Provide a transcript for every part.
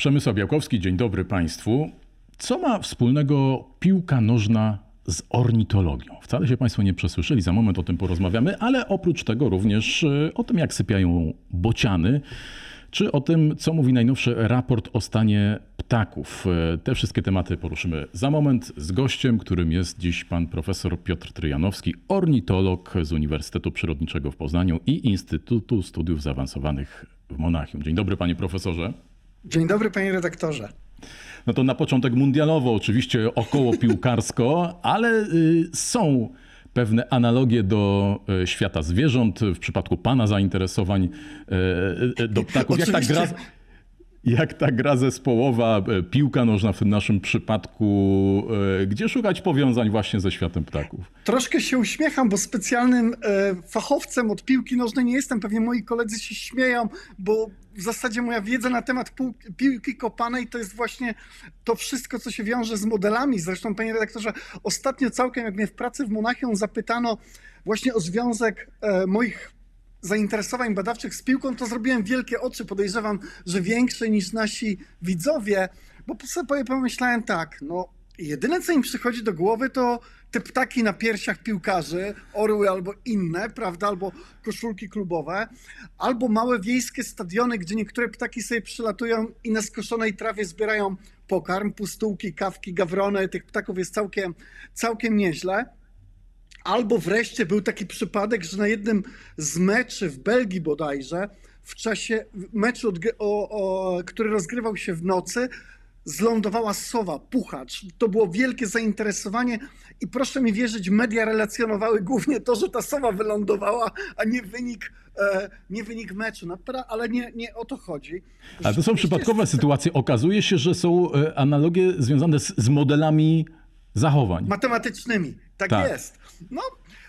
Przemysław Białkowski, dzień dobry Państwu. Co ma wspólnego piłka nożna z ornitologią? Wcale się Państwo nie przesłyszeli, za moment o tym porozmawiamy, ale oprócz tego również e, o tym, jak sypiają bociany, czy o tym, co mówi najnowszy raport o stanie ptaków. E, Te wszystkie tematy poruszymy za moment z gościem, którym jest dziś pan profesor Piotr Tryjanowski, ornitolog z Uniwersytetu Przyrodniczego w Poznaniu i Instytutu Studiów Zaawansowanych w Monachium. Dzień dobry panie profesorze. Dzień dobry, panie redaktorze. No to na początek mundialowo, oczywiście około piłkarsko, ale y, są pewne analogie do y, świata zwierząt. W przypadku pana zainteresowań y, do ptaków. Jak ta, gra, jak ta gra zespołowa, y, piłka nożna w tym naszym przypadku, y, gdzie szukać powiązań właśnie ze światem ptaków? Troszkę się uśmiecham, bo specjalnym e, fachowcem od piłki nożnej nie jestem. Pewnie moi koledzy się śmieją, bo w zasadzie moja wiedza na temat piłki kopanej to jest właśnie to wszystko, co się wiąże z modelami. Zresztą, panie redaktorze, ostatnio całkiem, jak mnie w pracy w Monachium zapytano właśnie o związek e, moich zainteresowań badawczych z piłką, to zrobiłem wielkie oczy. Podejrzewam, że większe niż nasi widzowie, bo sobie pomyślałem tak, no jedyne co im przychodzi do głowy to te ptaki na piersiach piłkarzy, orły albo inne, prawda, albo koszulki klubowe, albo małe wiejskie stadiony, gdzie niektóre ptaki sobie przylatują i na skoszonej trawie zbierają pokarm, pustułki, kawki, gawrony, tych ptaków jest całkiem, całkiem nieźle. Albo wreszcie był taki przypadek, że na jednym z meczy w Belgii bodajże, w czasie meczu, o, o, który rozgrywał się w nocy, zlądowała sowa, puchacz. To było wielkie zainteresowanie i proszę mi wierzyć, media relacjonowały głównie to, że ta sowa wylądowała, a nie wynik, e, nie wynik meczu. Napra- ale nie, nie o to chodzi. Ale to są przypadkowe sytuacje. Okazuje się, że są e, analogie związane z, z modelami zachowań. Matematycznymi, tak, Tak. jest. No,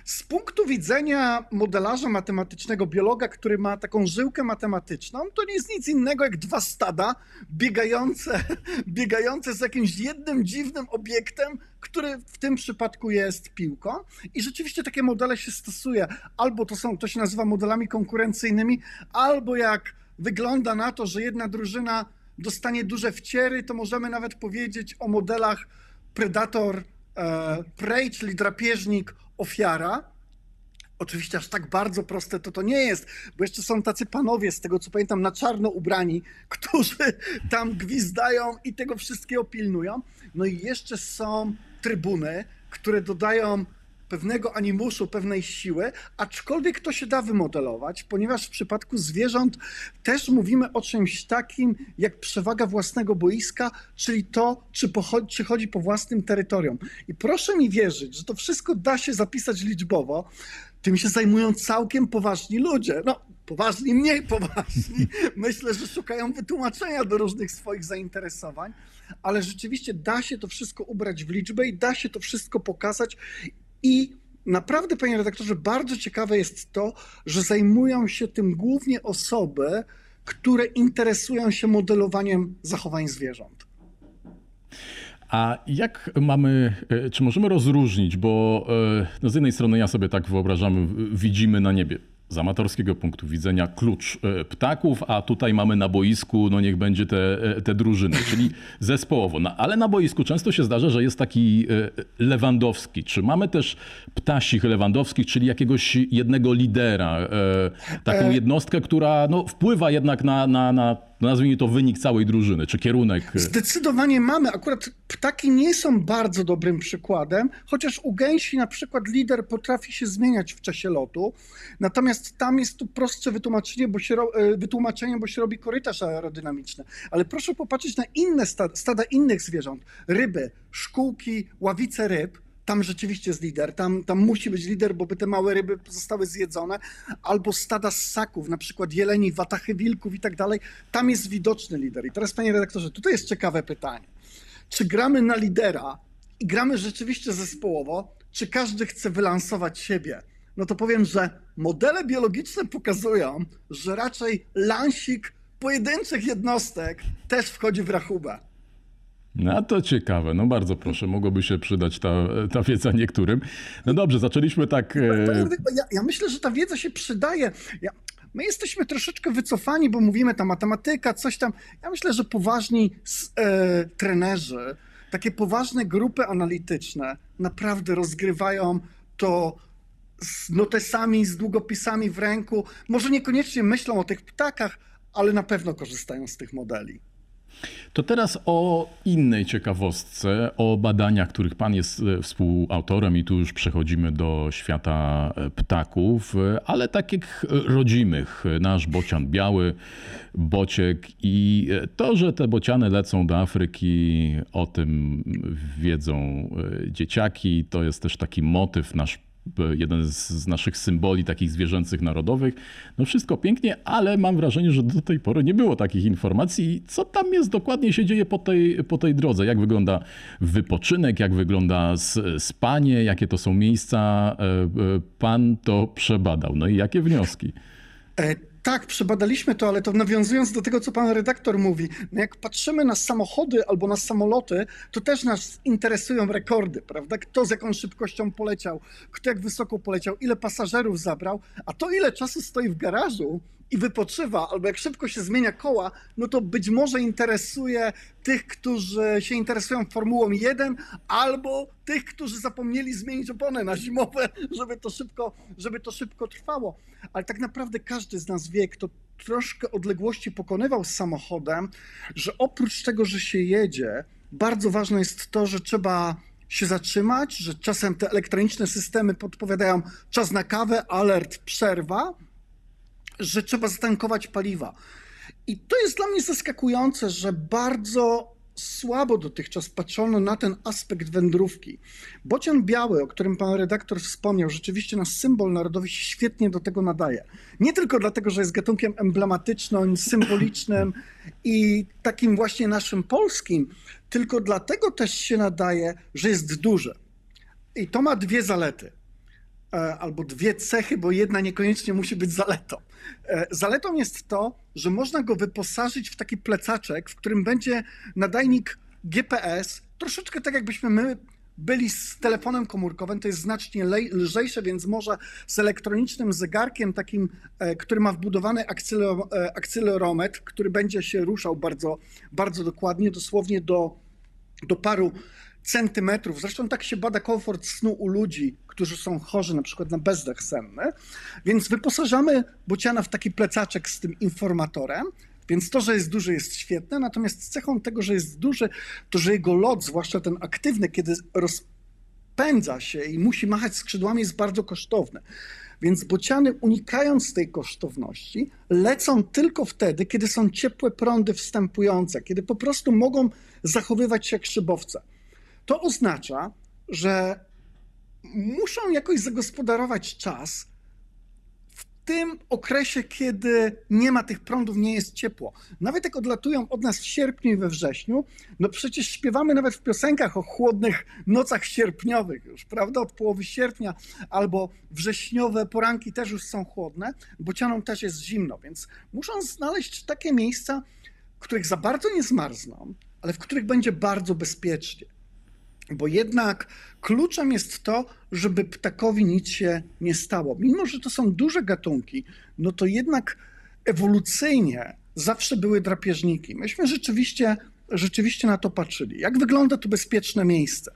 z punktu widzenia modelarza matematycznego, biologa, który ma taką żyłkę matematyczną, to nie jest nic innego jak dwa stada biegające, biegające z jakimś jednym dziwnym obiektem, który w tym przypadku jest piłką. I rzeczywiście takie modele się stosuje. Albo to są, to się nazywa modelami konkurencyjnymi, albo jak wygląda na to, że jedna drużyna dostanie duże wciery, to możemy nawet powiedzieć o modelach predator, e, prey, czyli drapieżnik, ofiara. Oczywiście aż tak bardzo proste to to nie jest, bo jeszcze są tacy panowie, z tego co pamiętam, na czarno ubrani, którzy tam gwizdają i tego wszystkiego pilnują. No i jeszcze są trybuny, które dodają pewnego animuszu, pewnej siły, aczkolwiek to się da wymodelować, ponieważ w przypadku zwierząt też mówimy o czymś takim jak przewaga własnego boiska, czyli to, czy, pochodzi, czy chodzi po własnym terytorium. I proszę mi wierzyć, że to wszystko da się zapisać liczbowo. Tym się zajmują całkiem poważni ludzie. No, poważni, mniej poważni. Myślę, że szukają wytłumaczenia do różnych swoich zainteresowań, ale rzeczywiście da się to wszystko ubrać w liczbę i da się to wszystko pokazać. I naprawdę, panie redaktorze, bardzo ciekawe jest to, że zajmują się tym głównie osoby, które interesują się modelowaniem zachowań zwierząt. A jak mamy, e, czy możemy rozróżnić, bo e, no z jednej strony ja sobie tak wyobrażam, widzimy na niebie z amatorskiego punktu widzenia klucz e, ptaków, a tutaj mamy na boisku, no niech będzie te, e, te drużyny, czyli zespołowo. No, ale na boisku często się zdarza, że jest taki e, Lewandowski. Czy mamy też ptasich Lewandowskich, czyli jakiegoś jednego lidera, taką jednostkę, która no, wpływa jednak na, na, na, nazwijmy to, wynik całej drużyny, czy kierunek. e, Zdecydowanie mamy. Akurat ptaki nie są bardzo dobrym przykładem, chociaż u gęsi na przykład lider potrafi się zmieniać w czasie lotu. Natomiast tam jest tu prostsze wytłumaczenie, bo się, e, wytłumaczenie, bo się robi korytarz aerodynamiczny. Ale proszę popatrzeć na inne stada, stada innych zwierząt. Ryby, szkółki, ławice ryb. Tam rzeczywiście jest lider, tam, tam musi być lider, bo by te małe ryby zostały zjedzone. Albo stada ssaków, na przykład jeleni, watachy wilków i tak dalej. Tam jest widoczny lider. I teraz, panie redaktorze, tutaj jest ciekawe pytanie. Czy gramy na lidera i gramy rzeczywiście zespołowo, czy każdy chce wylansować siebie? No to powiem, że modele biologiczne pokazują, że raczej lansik pojedynczych jednostek też wchodzi w rachubę. No to ciekawe, no bardzo proszę, mogłoby się przydać ta, ta wiedza niektórym. No dobrze, zaczęliśmy tak... e, Ja, ja myślę, że ta wiedza się przydaje. Ja, My jesteśmy troszeczkę wycofani, bo mówimy ta matematyka, coś tam. Ja myślę, że poważni e, trenerzy, takie poważne grupy analityczne naprawdę rozgrywają to z notesami, z długopisami w ręku. Może niekoniecznie myślą o tych ptakach, ale na pewno korzystają z tych modeli. To teraz o innej ciekawostce, o badaniach, których pan jest e, współautorem i tu już przechodzimy do świata e, ptaków, e, ale takich rodzimych. Nasz bocian biały, bociek i to, że te bociany lecą do Afryki, o tym wiedzą dzieciaki. To jest też taki motyw nasz jeden z, naszych symboli takich zwierzęcych narodowych. No wszystko pięknie, ale mam wrażenie, że do tej pory nie było takich informacji. Co tam jest dokładnie się dzieje po tej, po tej drodze? Jak wygląda wypoczynek, jak wygląda spanie, jakie to są miejsca? E, e, Pan to przebadał. No i jakie wnioski? Tak, przebadaliśmy to, ale to nawiązując do tego, co pan redaktor mówi, no jak patrzymy na samochody albo na samoloty, to też nas interesują rekordy, prawda? Kto z jaką szybkością poleciał, kto jak wysoko poleciał, ile pasażerów zabrał, a to ile czasu stoi w garażu i wypoczywa, albo jak szybko się zmienia koła, no to być może interesuje tych, którzy się interesują Formułą 1, albo tych, którzy zapomnieli zmienić opony na zimowe, żeby to szybko, żeby to szybko trwało. Ale tak naprawdę każdy z nas wie, kto troszkę odległości pokonywał z samochodem, że oprócz tego, że się jedzie, bardzo ważne jest to, że trzeba się zatrzymać, że czasem te elektroniczne systemy podpowiadają czas na kawę, alert, przerwa, że trzeba zatankować paliwa. I to jest dla mnie zaskakujące, że bardzo słabo dotychczas patrzono na ten aspekt wędrówki. Bocian biały, o którym pan redaktor wspomniał, rzeczywiście nasz symbol narodowy się świetnie do tego nadaje. Nie tylko dlatego, że jest gatunkiem emblematycznym, symbolicznym i takim właśnie naszym polskim, tylko dlatego też się nadaje, że jest duży. I to ma dwie zalety albo dwie cechy, bo jedna niekoniecznie musi być zaletą. E, Zaletą jest to, że można go wyposażyć w taki plecaczek, w którym będzie nadajnik GPS, troszeczkę tak jakbyśmy my byli z telefonem komórkowym, to jest znacznie lżejsze, więc może z elektronicznym zegarkiem takim, e, który ma wbudowany e, akcelerometr, który będzie się ruszał bardzo, bardzo dokładnie, dosłownie do, do paru centymetrów. Zresztą tak się bada komfort snu u ludzi, którzy są chorzy na przykład na bezdech senny. Więc wyposażamy bociana w taki plecaczek z tym informatorem. Więc to, że jest duży, jest świetne. Natomiast cechą tego, że jest duży, to że jego lot, zwłaszcza ten aktywny, kiedy rozpędza się i musi machać skrzydłami, jest bardzo kosztowny. Więc bociany, unikając tej kosztowności, lecą tylko wtedy, kiedy są ciepłe prądy wstępujące, kiedy po prostu mogą zachowywać się jak szybowce. To oznacza, że muszą jakoś zagospodarować czas w tym okresie, kiedy nie ma tych prądów, nie jest ciepło. Nawet jak odlatują od nas w sierpniu i we wrześniu, no przecież śpiewamy nawet w piosenkach o chłodnych nocach sierpniowych już, prawda? Od połowy sierpnia albo wrześniowe poranki też już są chłodne, bocianom też jest zimno, więc muszą znaleźć takie miejsca, których za bardzo nie zmarzną, ale w których będzie bardzo bezpiecznie. Bo jednak kluczem jest to, żeby ptakowi nic się nie stało. Mimo, że to są duże gatunki, no to jednak ewolucyjnie zawsze były drapieżniki. Myśmy rzeczywiście, rzeczywiście na to patrzyli. Jak wygląda to bezpieczne miejsce?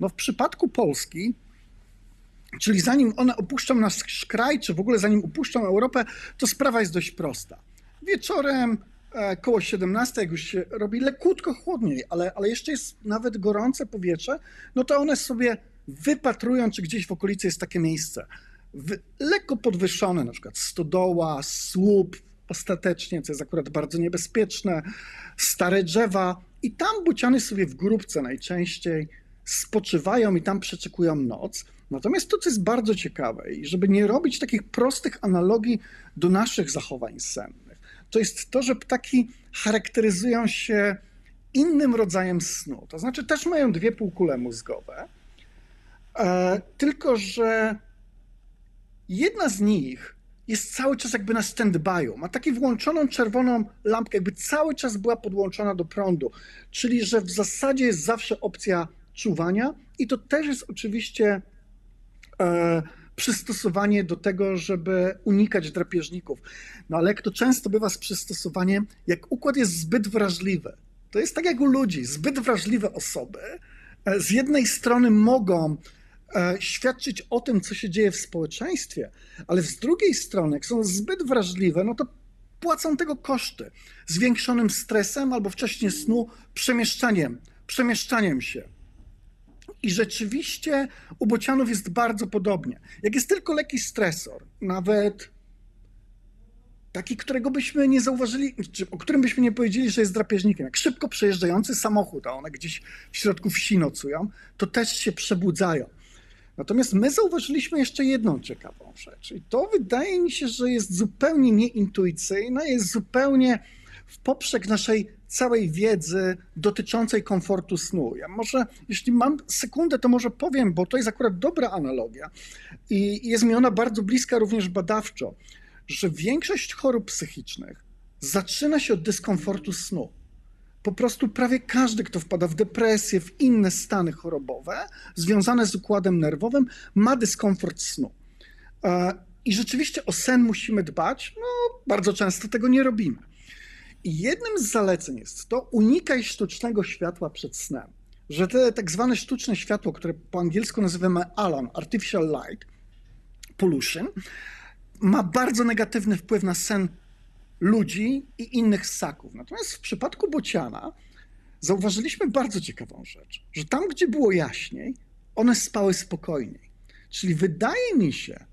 No w przypadku Polski, czyli zanim one opuszczą nasz kraj, czy w ogóle zanim opuszczą Europę, to sprawa jest dość prosta. Wieczorem koło 17, jak już się robi lekutko chłodniej, ale, ale jeszcze jest nawet gorące powietrze, no to one sobie wypatrują, czy gdzieś w okolicy jest takie miejsce. W, lekko podwyższone, na przykład stodoła, słup, ostatecznie, co jest akurat bardzo niebezpieczne, stare drzewa i tam bociany sobie w grupce najczęściej spoczywają i tam przeczekują noc. Natomiast to, co jest bardzo ciekawe i żeby nie robić takich prostych analogii do naszych zachowań sennych, to jest to, że ptaki charakteryzują się innym rodzajem snu. To znaczy też mają dwie półkule mózgowe, e, tylko że jedna z nich jest cały czas jakby na stand-by'u. Ma taką włączoną czerwoną lampkę, jakby cały czas była podłączona do prądu. Czyli, że w zasadzie jest zawsze opcja czuwania i to też jest oczywiście e, przystosowanie do tego, żeby unikać drapieżników. No ale jak to często bywa z przystosowaniem, jak układ jest zbyt wrażliwy, to jest tak jak u ludzi, zbyt wrażliwe osoby e, z jednej strony mogą e, świadczyć o tym, co się dzieje w społeczeństwie, ale z drugiej strony, jak są zbyt wrażliwe, no to płacą tego koszty zwiększonym stresem albo wcześniej snu, przemieszczaniem, przemieszczaniem się. I rzeczywiście u bocianów jest bardzo podobnie. Jak jest tylko lekki stresor, nawet taki, którego byśmy nie zauważyli, czy o którym byśmy nie powiedzieli, że jest drapieżnikiem, jak szybko przejeżdżający samochód, a one gdzieś w środku wsi nocują, to też się przebudzają. Natomiast my zauważyliśmy jeszcze jedną ciekawą rzecz i to wydaje mi się, że jest zupełnie nieintuicyjne, jest zupełnie w poprzek naszej całej wiedzy dotyczącej komfortu snu. Ja może, jeśli mam sekundę, to może powiem, bo to jest akurat dobra analogia i jest mi ona bardzo bliska również badawczo, że większość chorób psychicznych zaczyna się od dyskomfortu snu. Po prostu prawie każdy, kto wpada w depresję, w inne stany chorobowe związane z układem nerwowym, ma dyskomfort snu. E, I rzeczywiście o sen musimy dbać. No, bardzo często tego nie robimy. Jednym z zaleceń jest to unikaj sztucznego światła przed snem. Że te tak zwane sztuczne światło, które po angielsku nazywamy ALAN, Artificial Light Pollution, ma bardzo negatywny wpływ na sen ludzi i innych ssaków. Natomiast w przypadku bociana zauważyliśmy bardzo ciekawą rzecz, że tam, gdzie było jaśniej, one spały spokojniej. Czyli wydaje mi się,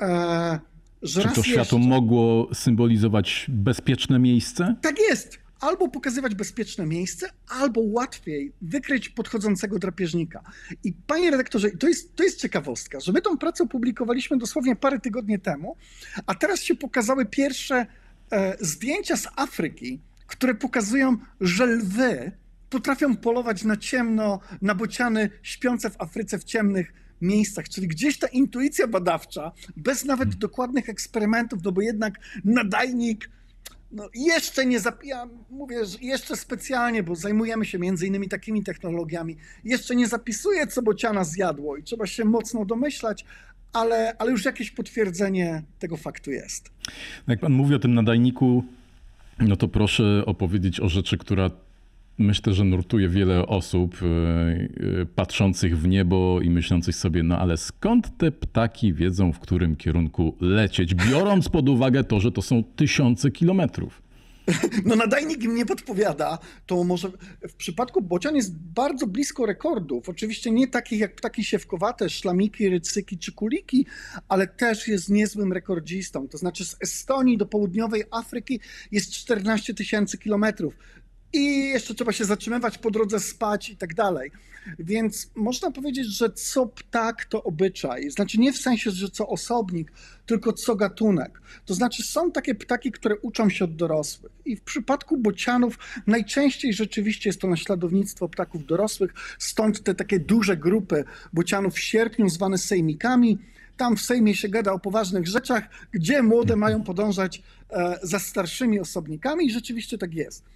e, że Czy to światło jeszcze, mogło symbolizować bezpieczne miejsce? Tak jest. Albo pokazywać bezpieczne miejsce, albo łatwiej wykryć podchodzącego drapieżnika. I panie redaktorze, to jest, to jest ciekawostka, że my tą pracę opublikowaliśmy dosłownie parę tygodni temu, a teraz się pokazały pierwsze e, zdjęcia z Afryki, które pokazują, że lwy potrafią polować na ciemno, na bociany śpiące w Afryce w ciemnych miejscach, czyli gdzieś ta intuicja badawcza, bez nawet dokładnych eksperymentów, no bo jednak nadajnik no jeszcze nie zap... ja mówię, że jeszcze specjalnie, bo zajmujemy się między innymi takimi technologiami, jeszcze nie zapisuję, co bociana zjadło i trzeba się mocno domyślać, ale, ale już jakieś potwierdzenie tego faktu jest. Jak pan mówi o tym nadajniku, no to proszę opowiedzieć o rzeczy, która myślę, że nurtuje wiele osób e, e, patrzących w niebo i myślących sobie, no ale skąd te ptaki wiedzą, w którym kierunku lecieć, biorąc pod uwagę to, że to są tysiące kilometrów. No nadajnik im nie podpowiada, to może w przypadku bocian jest bardzo blisko rekordów. Oczywiście nie takich jak ptaki siewkowate, szlamiki, rycyki czy kuliki, ale też jest niezłym rekordzistą. To znaczy z Estonii do południowej Afryki jest 14 tysięcy kilometrów. I jeszcze trzeba się zatrzymywać po drodze, spać i tak dalej. Więc można powiedzieć, że co ptak to obyczaj. Znaczy nie w sensie, że co osobnik, tylko co gatunek. To znaczy są takie ptaki, które uczą się od dorosłych. I w przypadku bocianów najczęściej rzeczywiście jest to naśladownictwo ptaków dorosłych, stąd te takie duże grupy bocianów w sierpniu zwane sejmikami. Tam w Sejmie się gada o poważnych rzeczach, gdzie młode mają podążać e, za starszymi osobnikami i rzeczywiście tak jest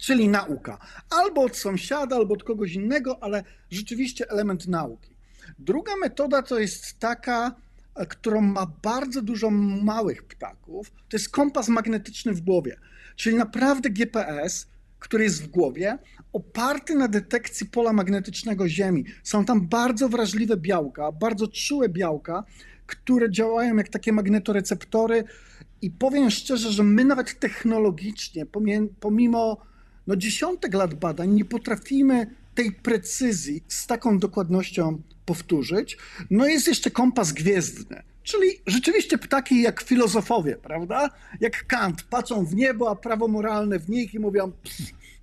czyli nauka. Albo od sąsiada, albo od kogoś innego, ale rzeczywiście element nauki. Druga metoda to jest taka, e, którą ma bardzo dużo małych ptaków, to jest kompas magnetyczny w głowie, czyli naprawdę GPS, który jest w głowie, oparty na detekcji pola magnetycznego Ziemi. Są tam bardzo wrażliwe białka, bardzo czułe białka, które działają jak takie magnetoreceptory. I powiem szczerze, że my nawet technologicznie, pomimo no dziesiątek lat badań nie potrafimy tej precyzji z taką dokładnością powtórzyć. No jest jeszcze kompas gwiezdny, czyli rzeczywiście ptaki jak filozofowie, prawda? Jak Kant, patrzą w niebo, a prawo moralne w nich i mówią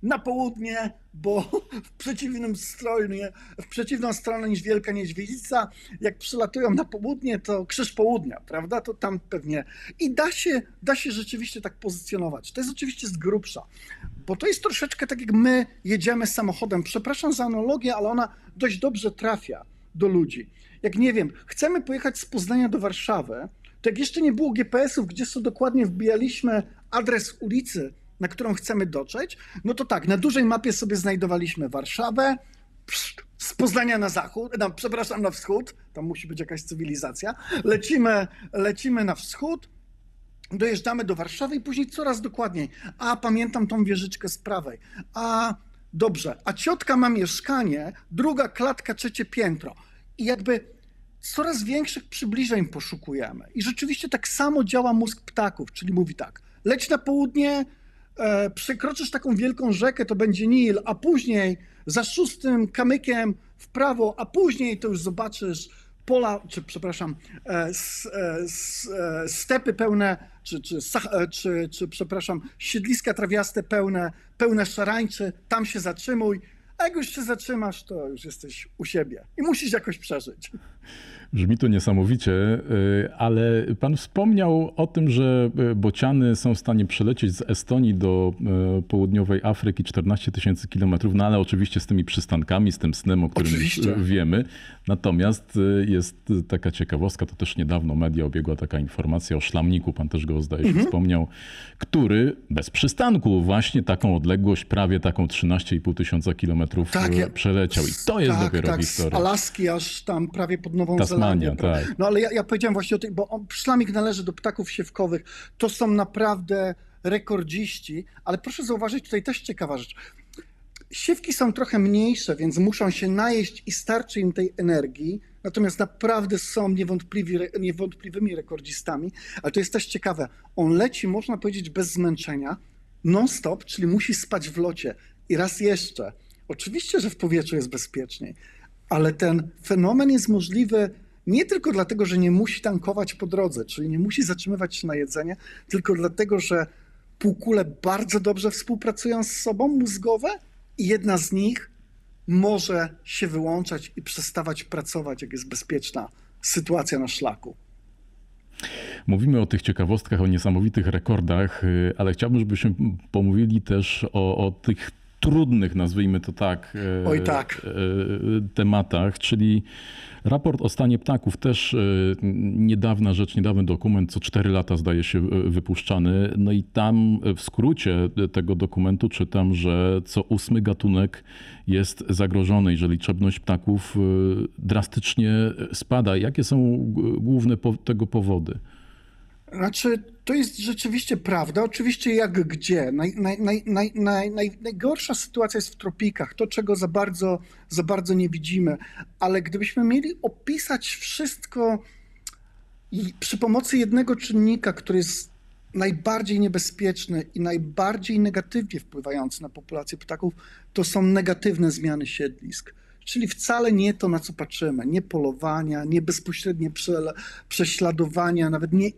na południe, bo w przeciwnym stronie, w przeciwną stronę niż Wielka Niedźwiedzica, jak przylatują na południe, to krzyż południa, prawda? To tam pewnie. I da się, da się rzeczywiście tak pozycjonować. To jest oczywiście z grubsza, bo to jest troszeczkę tak, jak my jedziemy samochodem. Przepraszam za analogię, ale ona dość dobrze trafia do ludzi. Jak nie wiem, chcemy pojechać z Poznania do Warszawy, to jak jeszcze nie było GPS-ów, gdzie sobie dokładnie wbijaliśmy adres ulicy, na którą chcemy dotrzeć, no to tak, na dużej mapie sobie znajdowaliśmy Warszawę, z Poznania na zachód, no, przepraszam, na wschód, tam musi być jakaś cywilizacja. Lecimy, lecimy na wschód, dojeżdżamy do Warszawy i później coraz dokładniej. A pamiętam tą wieżyczkę z prawej. A dobrze, a ciotka ma mieszkanie, druga klatka, trzecie piętro. I jakby coraz większych przybliżeń poszukujemy. I rzeczywiście tak samo działa mózg ptaków, czyli mówi tak: leć na południe, przekroczysz taką wielką rzekę, to będzie Nil, a później za szóstym kamykiem w prawo, a później to już zobaczysz pola, czy przepraszam, e, e, e, stepy pełne, czy, czy, e, czy, czy przepraszam, siedliska trawiaste pełne, pełne szarańczy, tam się zatrzymuj, a jak już się zatrzymasz, to już jesteś u siebie i musisz jakoś przeżyć. Brzmi to niesamowicie, y, ale pan wspomniał o tym, że y, bociany są w stanie przelecieć z Estonii do y, południowej Afryki 14 tysięcy kilometrów, no ale oczywiście z tymi przystankami, z tym snem, o którym Oczywiście. wiemy. Natomiast jest taka ciekawostka, to też niedawno media obiegła taka informacja o szlamniku, pan też go zdaje się Mhm. wspomniał, który bez przystanku właśnie taką odległość, prawie taką 13,5 tysiąca kilometrów Tak, przeleciał. I to jest tak, dopiero tak, historia. Z Alaski aż tam prawie pod Nową Tasmania, Zelandię. tak. No ale ja, ja powiedziałem właśnie o tym, bo on, szlamik należy do ptaków siewkowych. To są naprawdę rekordziści, ale proszę zauważyć, tutaj też ciekawa rzecz. Siewki są trochę mniejsze, więc muszą się najeść i starczy im tej energii. Natomiast naprawdę są niewątpliwi, niewątpliwymi rekordzistami. Ale to jest też ciekawe. On leci, można powiedzieć, bez zmęczenia, non-stop, czyli musi spać w locie. I raz jeszcze, oczywiście, że w powietrzu jest bezpieczniej, ale ten fenomen jest możliwy nie tylko dlatego, że nie musi tankować po drodze, czyli nie musi zatrzymywać się na jedzenie, tylko dlatego, że półkule bardzo dobrze współpracują z sobą mózgowe i jedna z nich może się wyłączać i przestawać pracować, jak jest bezpieczna sytuacja na szlaku. Mówimy o tych ciekawostkach, o niesamowitych rekordach, y, ale chciałbym, żebyśmy pomówili też o, o tych trudnych, nazwijmy to tak, e, Oj, tak. e, tematach, czyli raport o stanie ptaków. Też e, niedawna rzecz, niedawny dokument, co 4 lata zdaje się wypuszczany. No i tam w skrócie tego dokumentu czytam, że co ósmy gatunek jest zagrożony, jeżeli liczebność ptaków drastycznie spada. Jakie są główne tego powody? Znaczy, to jest rzeczywiście prawda. Oczywiście jak gdzie. Naj, naj, naj, naj, naj, naj, najgorsza sytuacja jest w tropikach, to czego za bardzo, za bardzo nie widzimy. Ale gdybyśmy mieli opisać wszystko przy pomocy jednego czynnika, który jest najbardziej niebezpieczny i najbardziej negatywnie wpływający na populację ptaków, to są negatywne zmiany siedlisk. Czyli wcale nie to, na co patrzymy, nie polowania, nie bezpośrednie prze, prześladowania, nawet nie,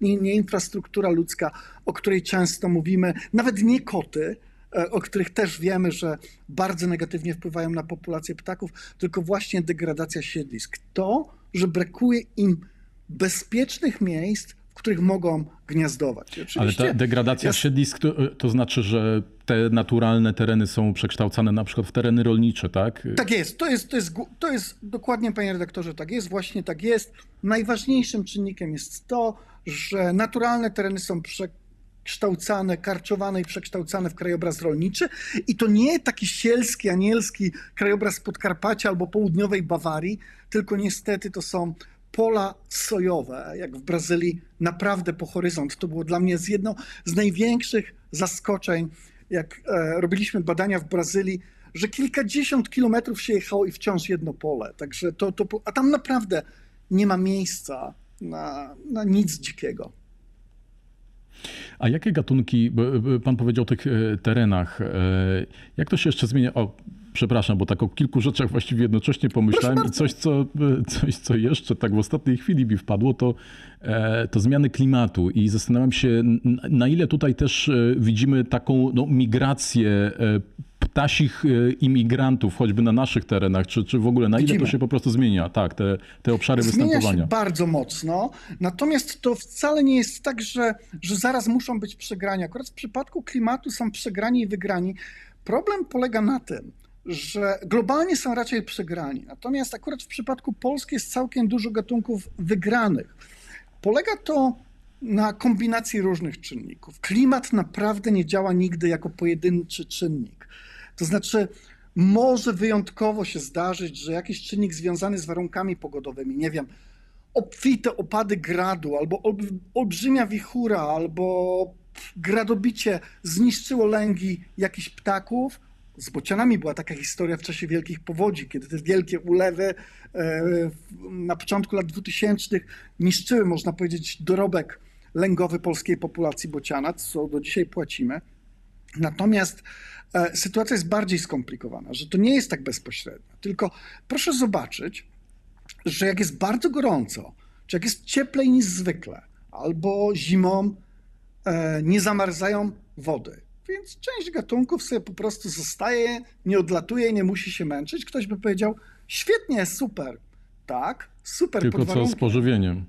nie, infrastruktura ludzka, o której często mówimy, nawet nie koty, e, o których też wiemy, że bardzo negatywnie wpływają na populację ptaków, tylko właśnie degradacja siedlisk. To, że brakuje im bezpiecznych miejsc, których mogą gniazdować. Ale ta degradacja ja- siedlisk to, to znaczy, że te naturalne tereny są przekształcane na przykład w tereny rolnicze, tak? Tak jest, to jest, to jest, to jest dokładnie, panie redaktorze, tak jest, właśnie tak jest. Najważniejszym czynnikiem jest to, że naturalne tereny są przekształcane, karczowane i przekształcane w krajobraz rolniczy i to nie taki sielski, anielski krajobraz Podkarpacia albo południowej Bawarii, tylko niestety to są pola sojowe, jak w Brazylii, naprawdę po horyzont. To było dla mnie z jedno z największych zaskoczeń, jak e, robiliśmy badania w Brazylii, że kilkadziesiąt kilometrów się jechało i wciąż jedno pole. Także to, to, a tam naprawdę nie ma miejsca na, na nic dzikiego. A jakie gatunki, pan powiedział o tych e, terenach, e, jak to się jeszcze zmienia? O, przepraszam, bo tak o kilku rzeczach właściwie jednocześnie pomyślałem i coś co, e, coś, co jeszcze tak w ostatniej chwili mi wpadło, to, e, to zmiany klimatu i zastanawiam się, na ile tutaj też e, widzimy taką no, migrację ptasich imigrantów, choćby na naszych terenach, czy, czy w ogóle na ile Widzimy. to się po prostu zmienia, tak, te, te obszary Zmienia występowania. się bardzo mocno, natomiast to wcale nie jest tak, że, że zaraz muszą być przegrani. Akurat w przypadku klimatu są przegrani i wygrani. Problem polega na tym, że globalnie są raczej przegrani, natomiast akurat w przypadku Polski jest całkiem dużo gatunków wygranych. Polega to na kombinacji różnych czynników. Klimat naprawdę nie działa nigdy jako pojedynczy czynnik. To znaczy, może wyjątkowo się zdarzyć, że jakiś czynnik związany z warunkami pogodowymi, nie wiem, obfite opady gradu, albo ol, olbrzymia wichura, albo gradobicie zniszczyło lęgi jakichś ptaków. Z bocianami była taka historia w czasie wielkich powodzi, kiedy te wielkie ulewy e, na początku lat 2000 niszczyły, można powiedzieć, dorobek lęgowy polskiej populacji bociana, co do dzisiaj płacimy. Natomiast e, sytuacja jest bardziej skomplikowana, że to nie jest tak bezpośrednio. Tylko proszę zobaczyć, że jak jest bardzo gorąco, czy jak jest cieplej niż zwykle, albo zimą e, nie zamarzają wody. Więc część gatunków sobie po prostu zostaje, nie odlatuje, nie musi się męczyć. Ktoś by powiedział, świetnie, super. Tak, super Tylko pod co z pożywieniem?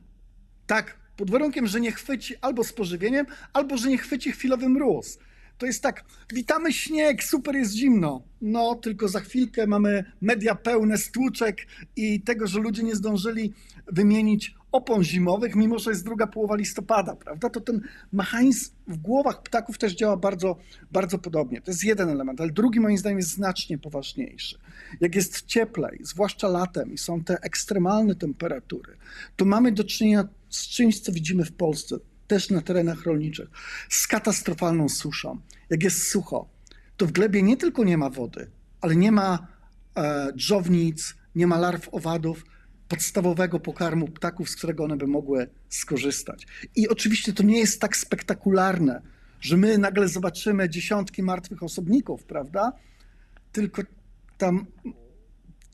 tak, pod warunkiem, że nie chwyci albo z pożywieniem, albo że nie chwyci chwilowy mróz. To jest tak, witamy śnieg, super jest zimno. No, tylko za chwilkę mamy media pełne stłuczek i tego, że ludzie nie zdążyli wymienić opon zimowych, mimo że jest druga połowa listopada, prawda? To ten mechanizm w głowach ptaków też działa bardzo, bardzo podobnie. To jest jeden element, ale drugi moim zdaniem jest znacznie poważniejszy. Jak jest cieplej, zwłaszcza latem i są te ekstremalne temperatury, to mamy do czynienia z czymś, co widzimy w Polsce, też na terenach rolniczych, z katastrofalną suszą. Jak jest sucho, to w glebie nie tylko nie ma wody, ale nie ma e, dżownic, nie ma larw owadów, podstawowego pokarmu ptaków, z którego one by mogły skorzystać. I oczywiście to nie jest tak spektakularne, że my nagle zobaczymy dziesiątki martwych osobników, prawda? Tylko tam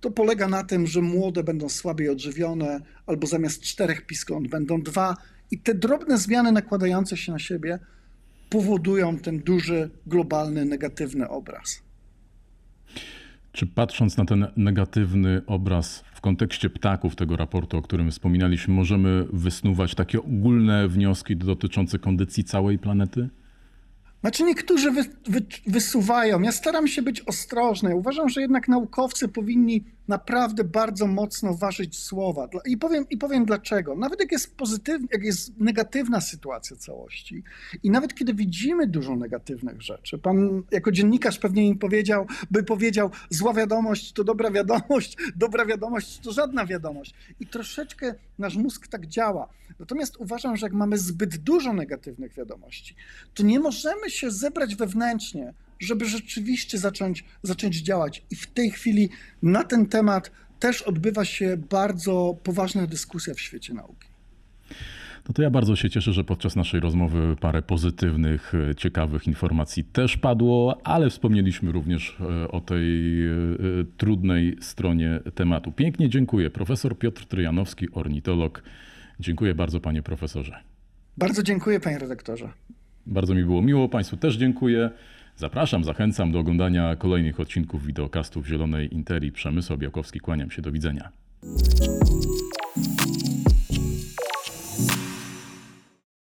to polega na tym, że młode będą słabiej odżywione, albo zamiast czterech piskląt będą dwa. I te drobne zmiany nakładające się na siebie powodują ten duży, globalny, negatywny obraz. Czy patrząc na ten negatywny obraz w kontekście ptaków tego raportu, o którym wspominaliśmy, możemy wysnuwać takie ogólne wnioski dotyczące kondycji całej planety? Znaczy niektórzy wy, wy, wysuwają. Ja staram się być ostrożny. Uważam, że jednak naukowcy powinni naprawdę bardzo mocno ważyć słowa. I powiem, I powiem dlaczego. Nawet jak jest pozytywna, jak jest negatywna sytuacja całości i nawet kiedy widzimy dużo negatywnych rzeczy, pan jako dziennikarz pewnie im powiedział, by powiedział, zła wiadomość to dobra wiadomość, dobra wiadomość to żadna wiadomość. I troszeczkę nasz mózg tak działa. Natomiast uważam, że jak mamy zbyt dużo negatywnych wiadomości, to nie możemy się zebrać wewnętrznie, żeby rzeczywiście zacząć, zacząć działać. I w tej chwili na ten temat też odbywa się bardzo poważna dyskusja w świecie nauki. No to ja bardzo się cieszę, że podczas naszej rozmowy parę pozytywnych, e, ciekawych informacji też padło, ale wspomnieliśmy również e, o tej e, trudnej stronie tematu. Pięknie dziękuję. Profesor Piotr Tryjanowski, ornitolog. Dziękuję bardzo, panie profesorze. Bardzo dziękuję, panie redaktorze. Bardzo mi było miło. Państwu też dziękuję. Zapraszam, zachęcam do oglądania kolejnych odcinków wideokastów Zielonej Interii. Przemysł Białkowski, kłaniam się. Do widzenia.